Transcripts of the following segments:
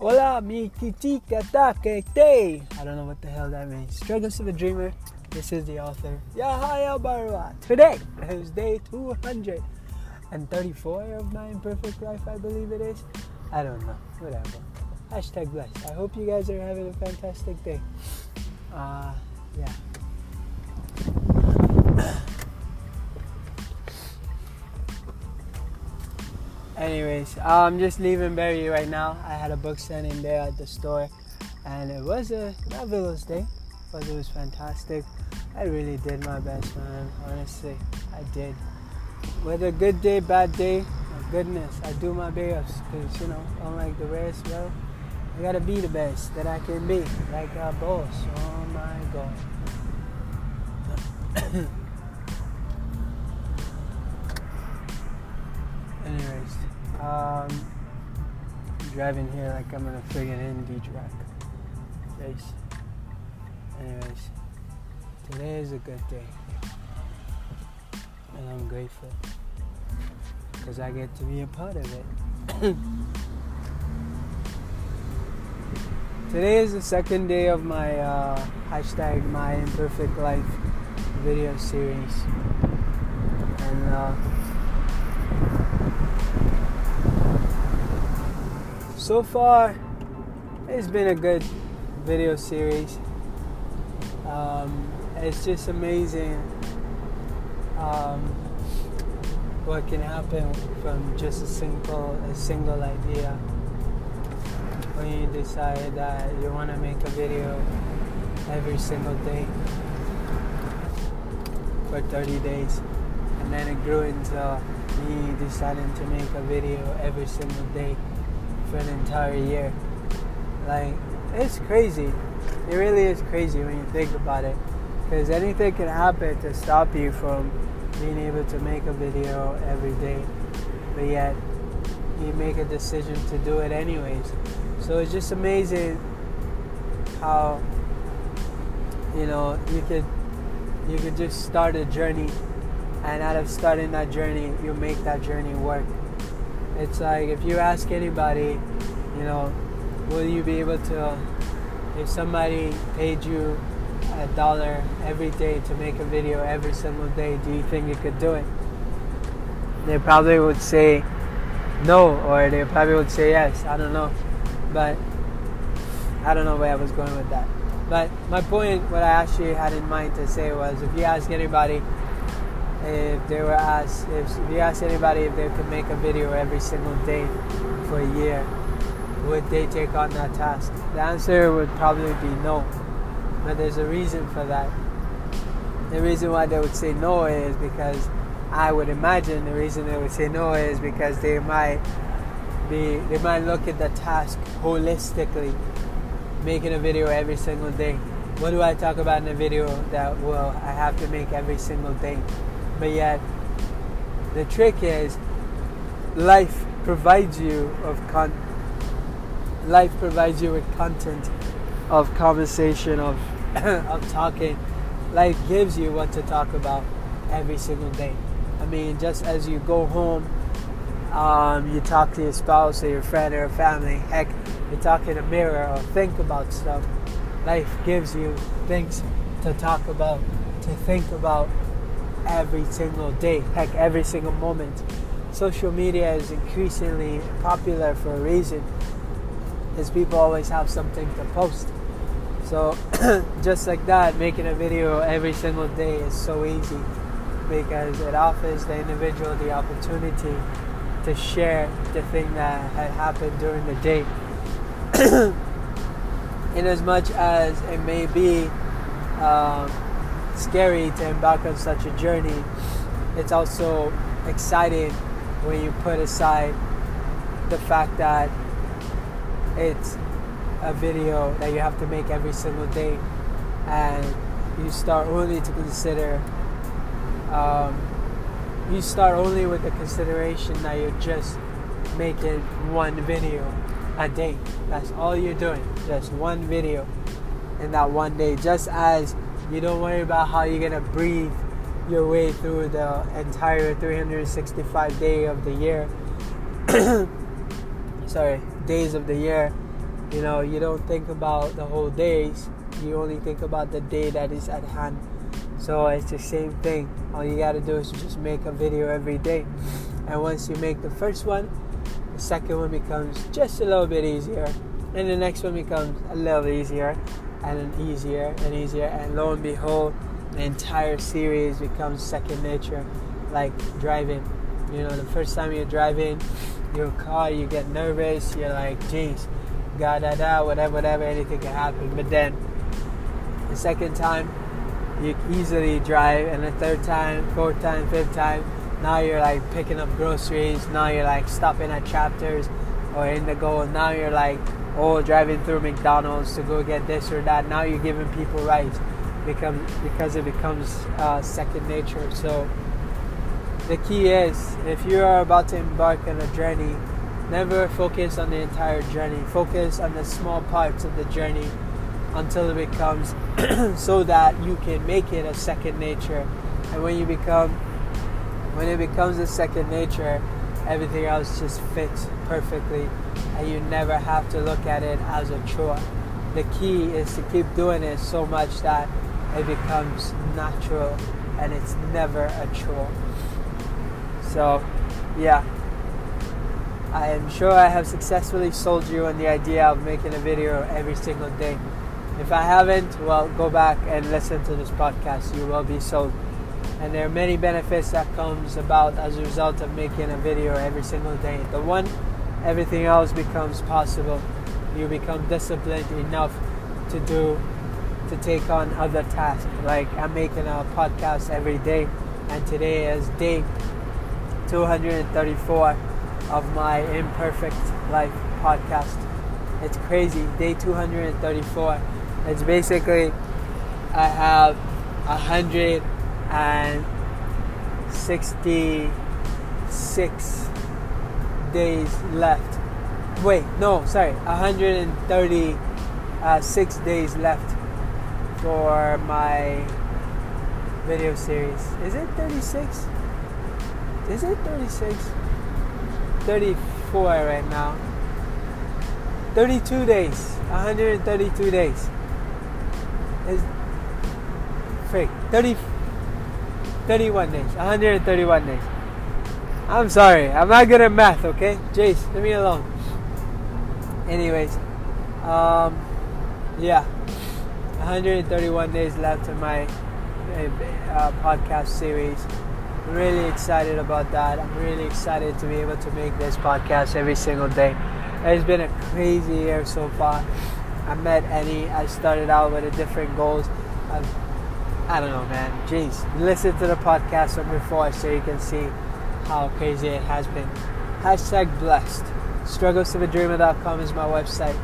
Hola, mi chica te. I don't know what the hell that means. Struggles of a Dreamer. This is the author. Yahya Barwa. Today is day 234 of my imperfect life, I believe it is. I don't know. Whatever. Hashtag blessed. I hope you guys are having a fantastic day. Uh, yeah. Anyways, I'm just leaving Barrie right now. I had a book signing there at the store, and it was a marvelous day, but it was fantastic. I really did my best, man. Honestly, I did. Whether good day, bad day, my goodness, I do my best because you know, unlike the rest, well, I gotta be the best that I can be, like a boss. Oh my god. Um, driving here like I'm in a friggin' indie. Jeez. Anyways, today is a good day. And I'm grateful. Because I get to be a part of it. today is the second day of my uh, hashtag My Imperfect Life video series. And uh, so far, it's been a good video series. Um, it's just amazing um, what can happen from just a simple, a single idea. When you decide that you want to make a video every single day for 30 days, and then it grew into me deciding to make a video every single day for an entire year. Like, it's crazy. It really is crazy when you think about it. Because anything can happen to stop you from being able to make a video every day. But yet, you make a decision to do it anyways. So it's just amazing how, you know, you could you could just start a journey and out of starting that journey you make that journey work it's like if you ask anybody you know will you be able to if somebody paid you a dollar every day to make a video every single day do you think you could do it? They probably would say no or they probably would say yes. I don't know. But i don't know where i was going with that. But my point, what I actually had in mind to say was, if you ask anybody if they were asked, if you ask anybody if they could make a video every single day for a year, would they take on that task? The answer would probably be no. But there's a reason for that. The reason why they would say no is because I would imagine the reason they would say no is because they might be they might look at the task holistically making a video every single day. What do I talk about in a video that well I have to make every single day? But yet the trick is life provides you of con life provides you with content of conversation of of talking. Life gives you what to talk about every single day. I mean just as you go home um, you talk to your spouse or your friend or family, heck, you talk in a mirror or think about stuff. Life gives you things to talk about, to think about every single day, heck, every single moment. Social media is increasingly popular for a reason, because people always have something to post. So, just like that, making a video every single day is so easy because it offers the individual the opportunity to share the thing that had happened during the day. In as much as it may be um, scary to embark on such a journey, it's also exciting when you put aside the fact that it's a video that you have to make every single day and you start only to consider um, you start only with the consideration that you're just making one video a day. That's all you're doing. Just one video in that one day. Just as you don't worry about how you're gonna breathe your way through the entire 365 day of the year. Sorry, days of the year. you know, you don't think about the whole days. You only think about the day that is at hand. So it's the same thing. All you gotta do is just make a video every day. And once you make the first one, the second one becomes just a little bit easier. And the next one becomes a little easier and easier and easier. And lo and behold, the entire series becomes second nature, like driving. You know, the first time you're driving your car, you get nervous. You're like, geez, da da da, whatever, whatever, anything can happen. But then the second time, you easily drive, and the third time, fourth time, fifth time, now you're like picking up groceries. Now you're like stopping at chapters or Indigo. Now you're like, oh, driving through McDonald's to go get this or that. Now you're giving people rides become because it becomes uh, second nature. So the key is if you are about to embark on a journey, never focus on the entire journey. Focus on the small parts of the journey until it becomes so that you can make it a second nature. And when you become when it becomes a second nature, everything else just fits perfectly and you never have to look at it as a chore. The key is to keep doing it so much that it becomes natural and it's never a chore. So, yeah. I am sure I have successfully sold you on the idea of making a video every single day. If I haven't, well, go back and listen to this podcast. You will be sold. And there are many benefits that comes about as a result of making a video every single day. The one, everything else becomes possible. You become disciplined enough to do to take on other tasks. Like I'm making a podcast every day, and today is day 234 of my Imperfect Life podcast. It's crazy. Day 234. It's basically I have a hundred and sixty-six days left. Wait, no, sorry, 136 uh, days left for my video series. Is it 36? Is it 36? 34 right now. 32 days. 132 days. Is fake. 30 31 days. 131 days. I'm sorry. I'm not good at math, okay? Jace, leave me alone. Anyways, um, yeah. 131 days left in my uh, podcast series. I'm really excited about that. I'm really excited to be able to make this podcast every single day. It's been a crazy year so far. I met Annie. I started out with a different goals. I've, I don't know, man. Jeez, listen to the podcast from before so you can see how crazy it has been. Hashtag blessed. Strugglesofadreamer.com is my website.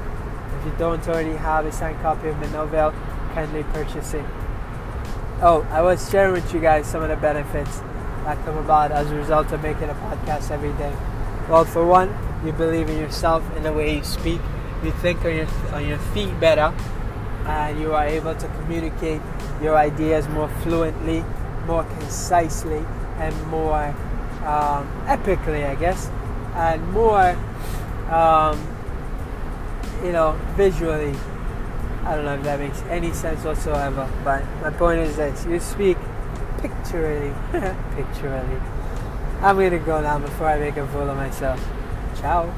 If you don't already have a signed copy of my novel, kindly purchase it. Oh, I was sharing with you guys some of the benefits that come about as a result of making a podcast every day. Well, for one, you believe in yourself in the way you speak. You think on your on your feet better, and you are able to communicate your ideas more fluently, more concisely, and more um, epically, I guess, and more um, you know, visually. I don't know if that makes any sense whatsoever, but my point is that you speak picturally. picturally. I'm gonna go now before I make a fool of myself. Ciao.